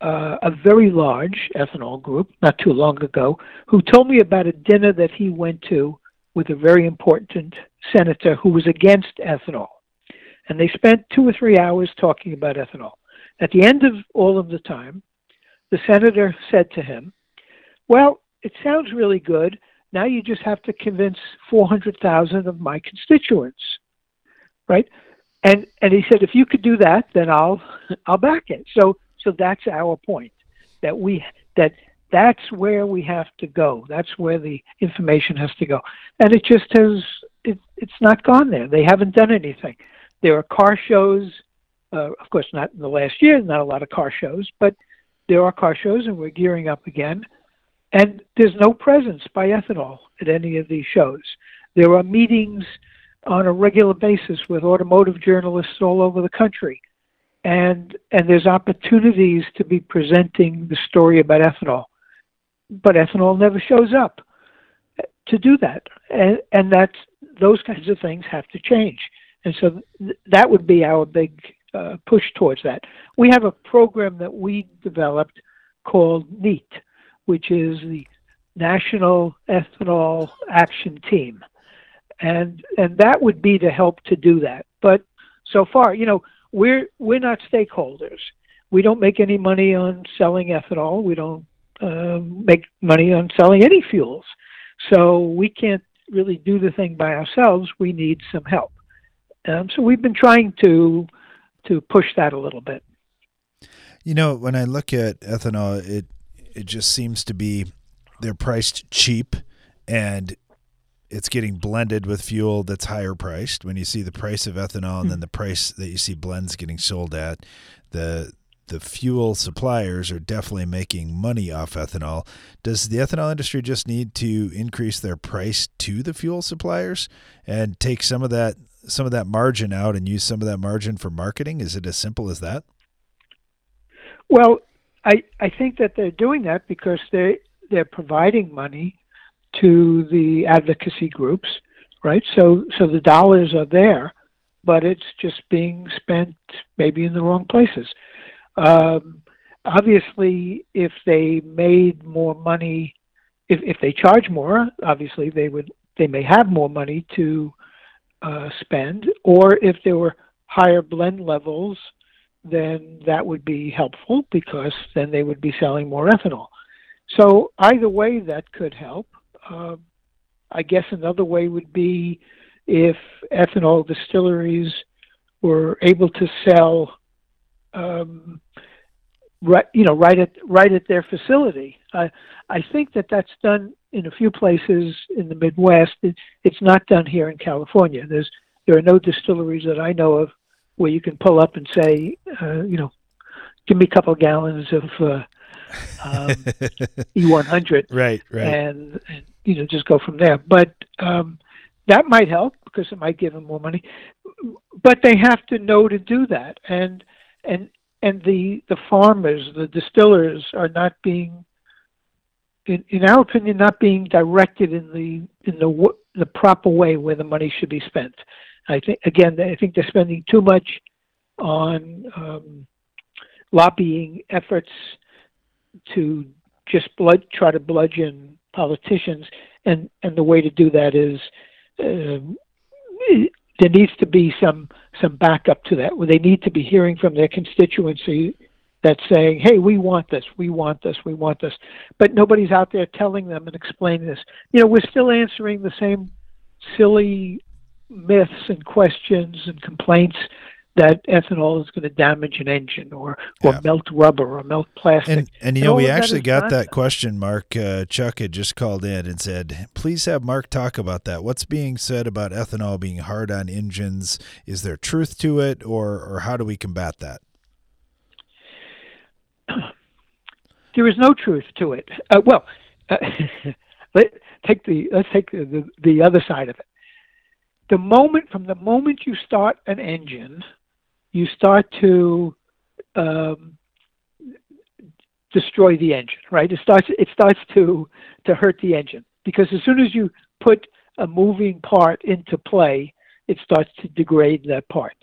uh, a very large ethanol group not too long ago who told me about a dinner that he went to with a very important senator who was against ethanol. And they spent two or three hours talking about ethanol. At the end of all of the time, the senator said to him, Well, it sounds really good. Now you just have to convince 400,000 of my constituents. Right? And and he said if you could do that, then I'll I'll back it. So so that's our point that we that that's where we have to go. That's where the information has to go, and it just has it, it's not gone there. They haven't done anything. there are car shows. Uh, of course, not in the last year. Not a lot of car shows, but there are car shows, and we're gearing up again. And there's no presence by ethanol at any of these shows. There are meetings on a regular basis with automotive journalists all over the country. And, and there's opportunities to be presenting the story about ethanol. But ethanol never shows up to do that. And, and that's, those kinds of things have to change. And so th- that would be our big uh, push towards that. We have a program that we developed called NEAT, which is the National Ethanol Action Team, and and that would be to help to do that. But so far, you know, we're we're not stakeholders. We don't make any money on selling ethanol. We don't uh, make money on selling any fuels. So we can't really do the thing by ourselves. We need some help. Um, so we've been trying to to push that a little bit. You know, when I look at ethanol, it it just seems to be they're priced cheap and it's getting blended with fuel that's higher priced. When you see the price of ethanol and then hmm. the price that you see blends getting sold at, the the fuel suppliers are definitely making money off ethanol. Does the ethanol industry just need to increase their price to the fuel suppliers and take some of that some of that margin out and use some of that margin for marketing? Is it as simple as that? Well, I I think that they're doing that because they they're providing money to the advocacy groups, right? So so the dollars are there, but it's just being spent maybe in the wrong places. Um, obviously, if they made more money, if if they charge more, obviously they would they may have more money to uh, spend, or if there were higher blend levels, then that would be helpful because then they would be selling more ethanol. So either way, that could help. Uh, I guess another way would be if ethanol distilleries were able to sell, um, right, you know, right at right at their facility. I I think that that's done in a few places in the Midwest. It, it's not done here in California. There's there are no distilleries that I know of where you can pull up and say, uh, you know, give me a couple of gallons of uh, um, <laughs> E100, right, right, and, and you know just go from there. But um, that might help because it might give them more money. But they have to know to do that, and and and the the farmers, the distillers, are not being, in, in our opinion, not being directed in the in the the proper way where the money should be spent. I think again, I think they're spending too much on um, lobbying efforts to just blood try to bludgeon politicians, and and the way to do that is uh, there needs to be some some backup to that. They need to be hearing from their constituency that's saying, "Hey, we want this, we want this, we want this," but nobody's out there telling them and explaining this. You know, we're still answering the same silly myths and questions and complaints that ethanol is going to damage an engine or or yeah. melt rubber or melt plastic. And, and you know, we actually got nonsense. that question. Marc uh, Chuck had just called in and said, "Please have Marc talk about that. What's being said about ethanol being hard on engines? Is there truth to it, or or how do we combat that?" <clears throat> There is no truth to it. Uh, well, uh, <laughs> let take the let's take the, the the other side of it. The moment from the moment you start an engine you start to um, destroy the engine, right? It starts it starts to to hurt the engine because as soon as you put a moving part into play, it starts to degrade that part.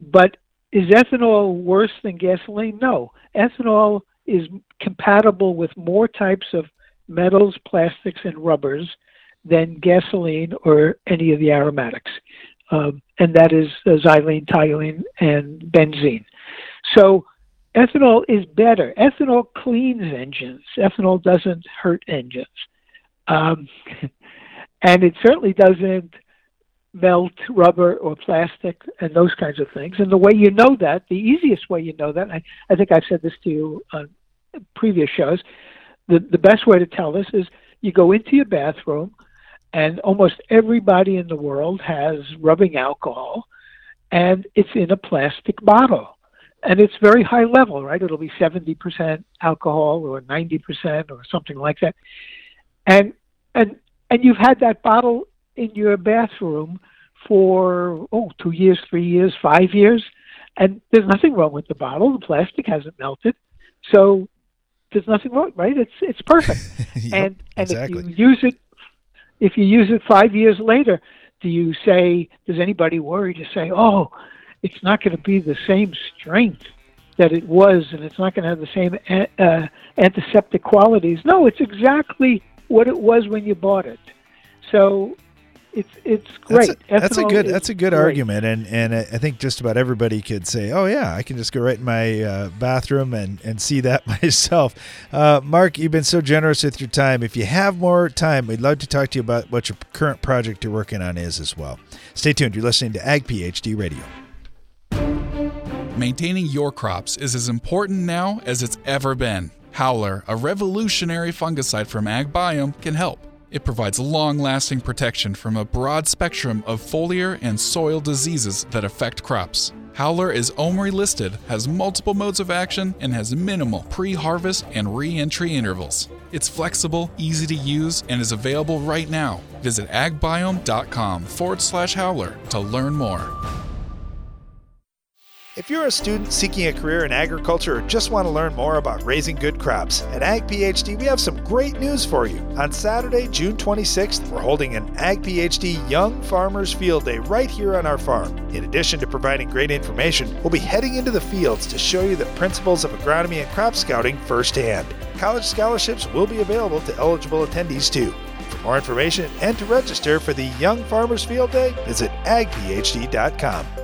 But is ethanol worse than gasoline? No. Ethanol is compatible with more types of metals, plastics, and rubbers than gasoline or any of the aromatics um, and that is uh, xylene, toluene, and benzene. So ethanol is better. Ethanol cleans engines. Ethanol doesn't hurt engines, um, <laughs> and it certainly doesn't melt rubber or plastic and those kinds of things. And the way you know that, the easiest way you know that, I, I think I've said this to you on previous shows, the, the best way to tell this is you go into your bathroom, and almost everybody in the world has rubbing alcohol and it's in a plastic bottle. And it's very high level, right? It'll be 70% alcohol or 90% or something like that. And and and you've had that bottle in your bathroom for oh two years, three years, five years, and there's nothing wrong with the bottle. The plastic hasn't melted, so there's nothing wrong, right? It's it's perfect. <laughs> Yep, and and exactly. if you use it, if you use it five years later, do you say? Does anybody worry to say, oh, it's not going to be the same strength that it was, and it's not going to have the same a- uh, antiseptic qualities? No, it's exactly what it was when you bought it. So it's it's great. That's a, that's a good that's a good great. argument, and and I I think just about everybody could say, oh yeah, I can just go right in my uh, bathroom and and see that <laughs> myself. Uh, Marc, you've been so generous with your time. If you have more time, we'd love to talk to you about what your current project you're working on is as well. Stay tuned. You're listening to Ag PhD Radio. Maintaining your crops is as important now as it's ever been. Howler, a revolutionary fungicide from AgBiome, can help. It provides long lasting protection from a broad spectrum of foliar and soil diseases that affect crops. Howler is OMRI listed, has multiple modes of action, and has minimal pre harvest and re entry intervals. It's flexible, easy to use, and is available right now. Visit agbiome.com forward slash howler to learn more. If you're a student seeking a career in agriculture or just want to learn more about raising good crops, at Ag PhD we have some great news for you. On Saturday, June 26th, we're holding an Ag PhD Young Farmers Field Day right here on our farm. In addition to providing great information, we'll be heading into the fields to show you the principles of agronomy and crop scouting firsthand. College scholarships will be available to eligible attendees too. For more information and to register for the Young Farmers Field Day, visit agphd.com.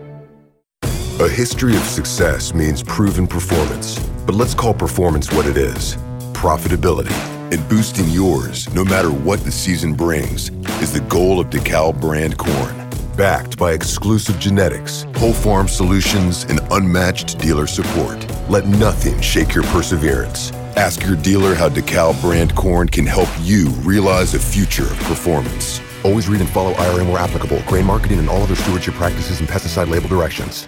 A history of success means proven performance. But let's call performance what it is profitability. And boosting yours, no matter what the season brings, is the goal of DeKalb brand corn. Backed by exclusive genetics, whole farm solutions, and unmatched dealer support. Let nothing shake your perseverance. Ask your dealer how DeKalb brand corn can help you realize a future of performance. Always read and follow IRM where applicable, grain marketing, and all other stewardship practices and pesticide label directions.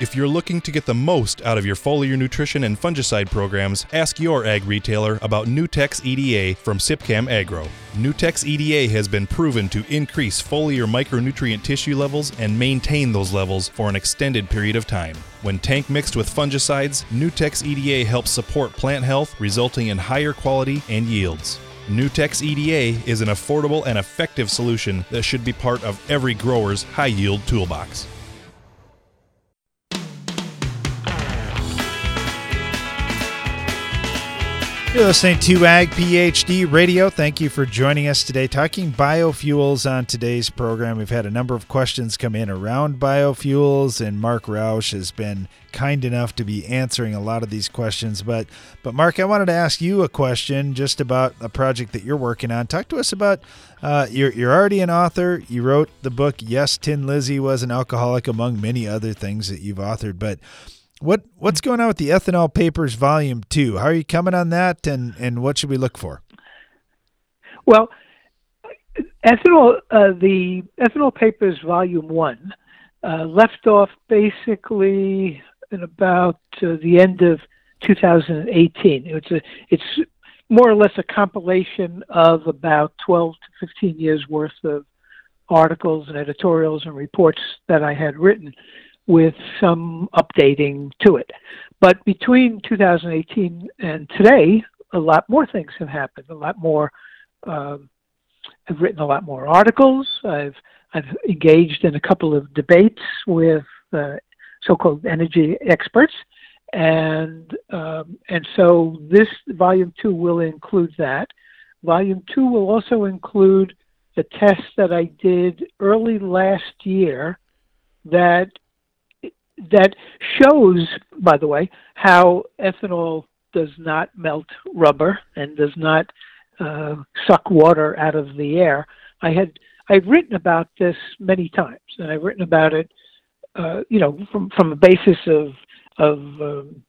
If you're looking to get the most out of your foliar nutrition and fungicide programs, ask your ag retailer about Nutex EDA from Sipcam Agro. Nutex EDA has been proven to increase foliar micronutrient tissue levels and maintain those levels for an extended period of time. When tank mixed with fungicides, Nutex EDA helps support plant health, resulting in higher quality and yields. Nutex EDA is an affordable and effective solution that should be part of every grower's high yield toolbox. You're listening to Ag PhD Radio. Thank you for joining us today, talking biofuels on today's program. We've had a number of questions come in around biofuels, and Marc Rauch has been kind enough to be answering a lot of these questions. But, but Marc, I wanted to ask you a question just about a project that you're working on. Talk to us about. Uh, you're you're already an author. You wrote the book. Yes, Tin Lizzie was an alcoholic, among many other things that you've authored. But what what's going on with the ethanol papers volume two? How are you coming on that, and and what should we look for? Well, ethanol, uh, the ethanol papers volume one uh, left off basically in about uh, the end of 2018. It's a it's more or less a compilation of about 12 to 15 years worth of articles and editorials and reports that I had written with some updating to it. But between 2018 and today, a lot more things have happened. A lot more. Um, I've written a lot more articles. I've I've engaged in a couple of debates with uh, so-called energy experts, and um, and so this volume two will include that. Volume two will also include the test that I did early last year that that shows, by the way, how ethanol does not melt rubber and does not uh, suck water out of the air. I had I've written about this many times, and I've written about it, uh, you know, from from a basis of of um,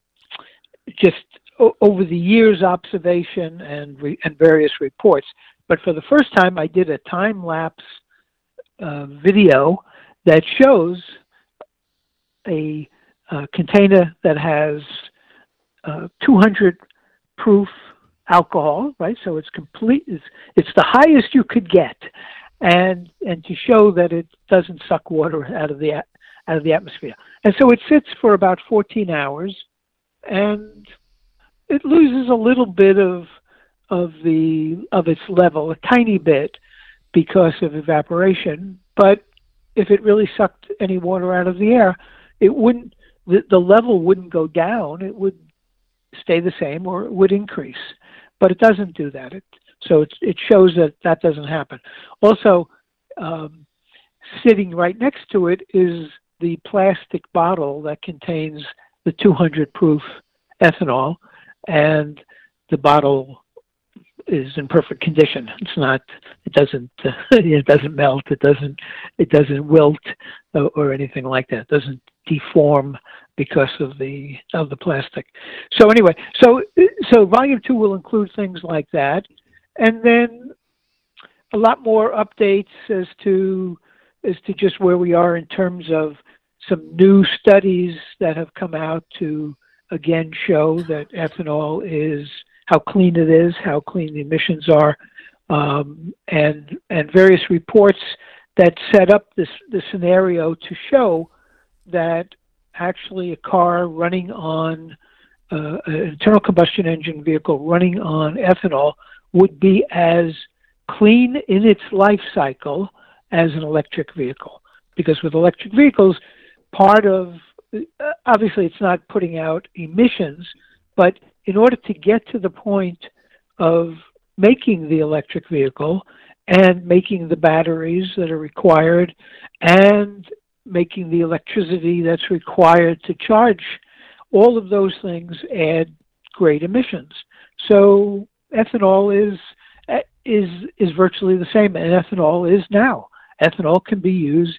just o- over the years observation and re- and various reports. But for the first time, I did a time lapse uh, video that shows a uh, container that has uh, 200 proof alcohol, right? So it's complete. It's, it's the highest you could get, and and to show that it doesn't suck water out of the out of the atmosphere. And so it sits for about 14 hours, and it loses a little bit of of the of its level, a tiny bit, because of evaporation. But if it really sucked any water out of the air, it wouldn't. The, the level wouldn't go down. It would stay the same, or it would increase. But it doesn't do that. It, so it it shows that that doesn't happen. Also, um, sitting right next to it is the plastic bottle that contains the 200 proof ethanol, and the bottle is in perfect condition. It's not. It doesn't. Uh, <laughs> it doesn't melt. It doesn't. It doesn't wilt or, or anything like that. It doesn't deform because of the of the plastic. So anyway, so so volume two will include things like that, and then a lot more updates as to as to just where we are in terms of some new studies that have come out to again show that ethanol is how clean it is, how clean the emissions are, um, and and various reports that set up this the scenario to show that actually a car running on uh, an internal combustion engine vehicle running on ethanol would be as clean in its life cycle as an electric vehicle. Because with electric vehicles, part of uh, obviously it's not putting out emissions, but in order to get to the point of making the electric vehicle and making the batteries that are required and making the electricity that's required to charge, all of those things add great emissions. So ethanol is is is virtually the same, and ethanol is now. Ethanol can be used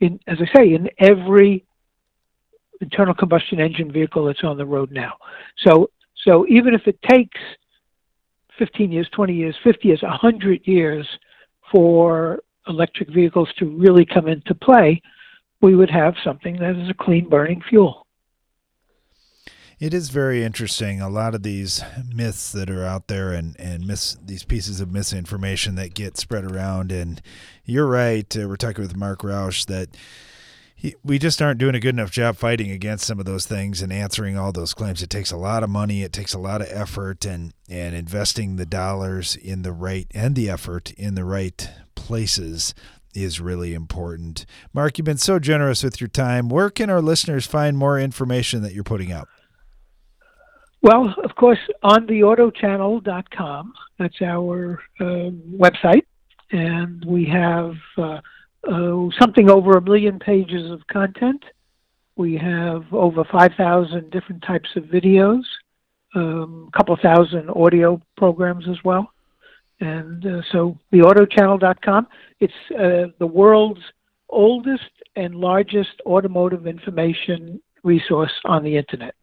in, as I say, in every internal combustion engine vehicle that's on the road now. So so even if it takes 15 years, 20 years, 50 years, 100 years for electric vehicles to really come into play, we would have something that is a clean burning fuel. It is very interesting. A lot of these myths that are out there and, and miss, these pieces of misinformation that get spread around. And you're right. Uh, we're talking with Marc Rauch that he, we just aren't doing a good enough job fighting against some of those things and answering all those claims. It takes a lot of money, it takes a lot of effort, and and investing the dollars in the right and the effort in the right places is really important. Marc, you've been so generous with your time. Where can our listeners find more information that you're putting out? Well, of course, on theautochannel.com. That's our uh, website. And we have uh, uh, something over a million pages of content. We have over 5,000 different types of videos, um, a couple thousand audio programs as well. And uh, so theautochannel.com, it's uh, the world's oldest and largest automotive information resource on the internet.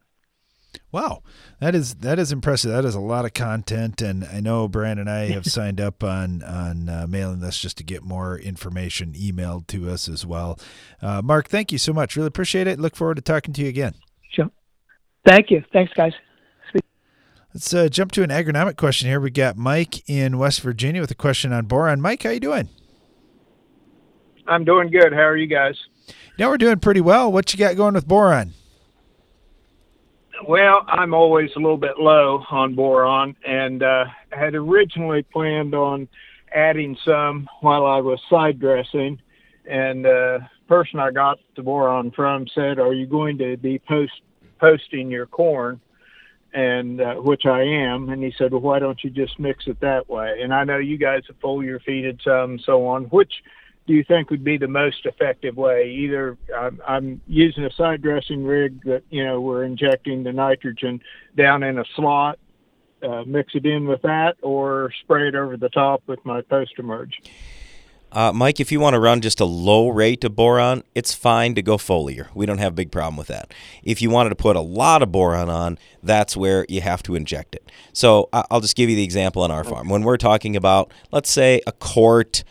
Wow, that is that is impressive. That is a lot of content, and I know Brian and I have <laughs> signed up on on uh, mailing this just to get more information emailed to us as well. Uh, Marc, thank you so much. Really appreciate it. Look forward to talking to you again. Sure. Thank you. Thanks, guys. Let's uh, jump to an agronomic question here. We got Mike in West Virginia with a question on boron. Mike, how you doing? I'm doing good. How are you guys? Yeah, we're doing pretty well. What you got going with boron? Well, I'm always a little bit low on boron, and uh, had originally planned on adding some while I was side dressing. And uh, person I got the boron from said, "Are you going to be post posting your corn?" And uh, which I am. And he said, "Well, why don't you just mix it that way?" And I know you guys have foliar feeded some, so on. Which do you think would be the most effective way? Either I'm, I'm using a side dressing rig that you know we're injecting the nitrogen down in a slot, uh, mix it in with that, or spray it over the top with my post emerge. Uh, Mike, if you want to run just a low rate of boron, it's fine to go foliar. We don't have a big problem with that. If you wanted to put a lot of boron on, that's where you have to inject it. So I'll just give you the example on our farm. When we're talking about, let's say, a quart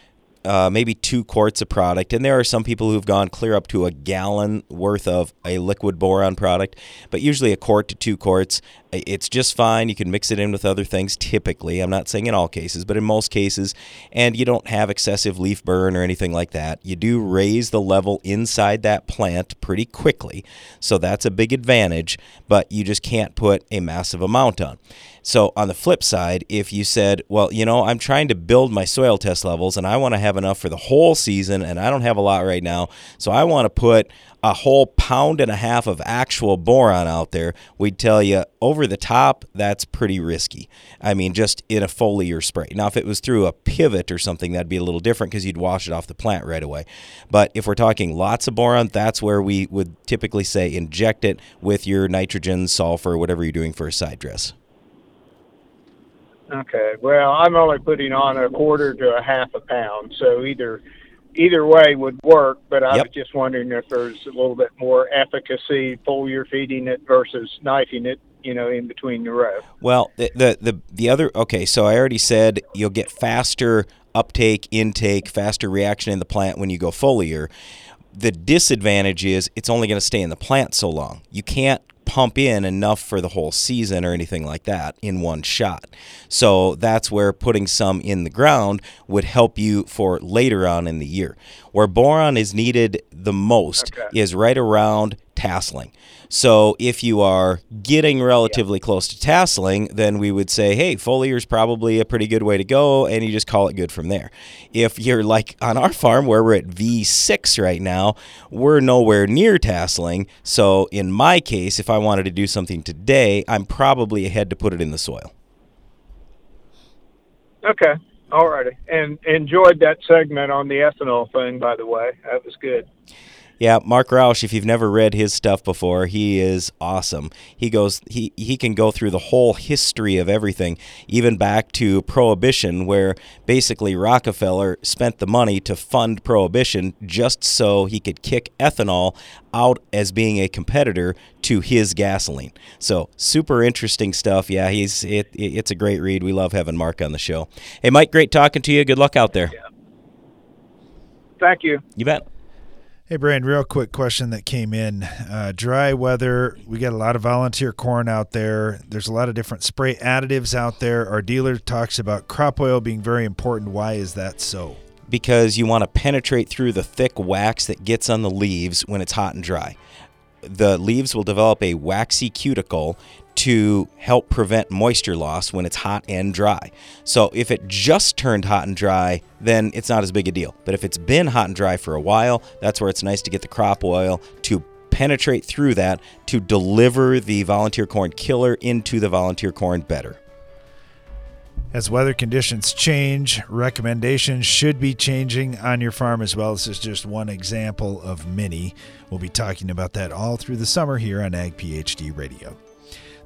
uh, maybe two quarts of product. And there are some people who've gone clear up to a gallon worth of a liquid boron product, but usually a quart to two quarts. It's just fine. You can mix it in with other things typically. I'm not saying in all cases, but in most cases. And you don't have excessive leaf burn or anything like that. You do raise the level inside that plant pretty quickly. So that's a big advantage, but you just can't put a massive amount on. So, on the flip side, if you said, well, you know, I'm trying to build my soil test levels and I want to have enough for the whole season and I don't have a lot right now, so I want to put a whole pound and a half of actual boron out there, we'd tell you over the top, that's pretty risky. I mean, just in a foliar spray. Now, if it was through a pivot or something, that'd be a little different because you'd wash it off the plant right away. But if we're talking lots of boron, that's where we would typically say inject it with your nitrogen, sulfur, whatever you're doing for a side dress. Okay. Well, I'm only putting on a quarter to a half a pound, so either either way would work. But I Yep. was just wondering if there's a little bit more efficacy foliar feeding it versus knifing it, you know, in between the row. Well, the, the the the other okay, so I already said you'll get faster uptake, intake, faster reaction in the plant when you go foliar. The disadvantage is it's only going to stay in the plant so long. You can't pump in enough for the whole season or anything like that in one shot. So that's where putting some in the ground would help you for later on in the year. Where boron is needed the most is right around tasseling. So if you are getting relatively close to tasseling, then we would say, hey, foliar is probably a pretty good way to go, and you just call it good from there. If you're like on our farm where we're at V6 right now, we're nowhere near tasseling. So in my case, if I wanted to do something today, I'm probably ahead to put it in the soil. Okay. All righty. And enjoyed that segment on the ethanol thing, by the way. That was good. Yeah, Marc Rauch, if you've never read his stuff before, he is awesome. He goes he he can go through the whole history of everything, even back to prohibition where basically Rockefeller spent the money to fund prohibition just so he could kick ethanol out as being a competitor to his gasoline. So, super interesting stuff. Yeah, he's it, it's a great read. We love having Marc on the show. Hey Mike, great talking to you. Good luck out there. Yeah. Thank you. You bet. Hey, Brian, real quick question that came in. Uh, dry weather, we got a lot of volunteer corn out there. There's a lot of different spray additives out there. Our dealer talks about crop oil being very important. Why is that so? because you want to penetrate through the thick wax that gets on the leaves when it's hot and dry. The leaves will develop a waxy cuticle to help prevent moisture loss when it's hot and dry. So if it just turned hot and dry, then it's not as big a deal. But if it's been hot and dry for a while, that's where it's nice to get the crop oil to penetrate through that to deliver the volunteer corn killer into the volunteer corn better. As weather conditions change, recommendations should be changing on your farm as well. This is just one example of many. We'll be talking about that all through the summer here on Ag PhD Radio.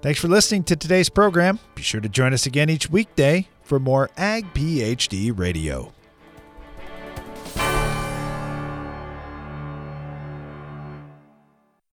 Thanks for listening to today's program. Be sure to join us again each weekday for more Ag PhD Radio.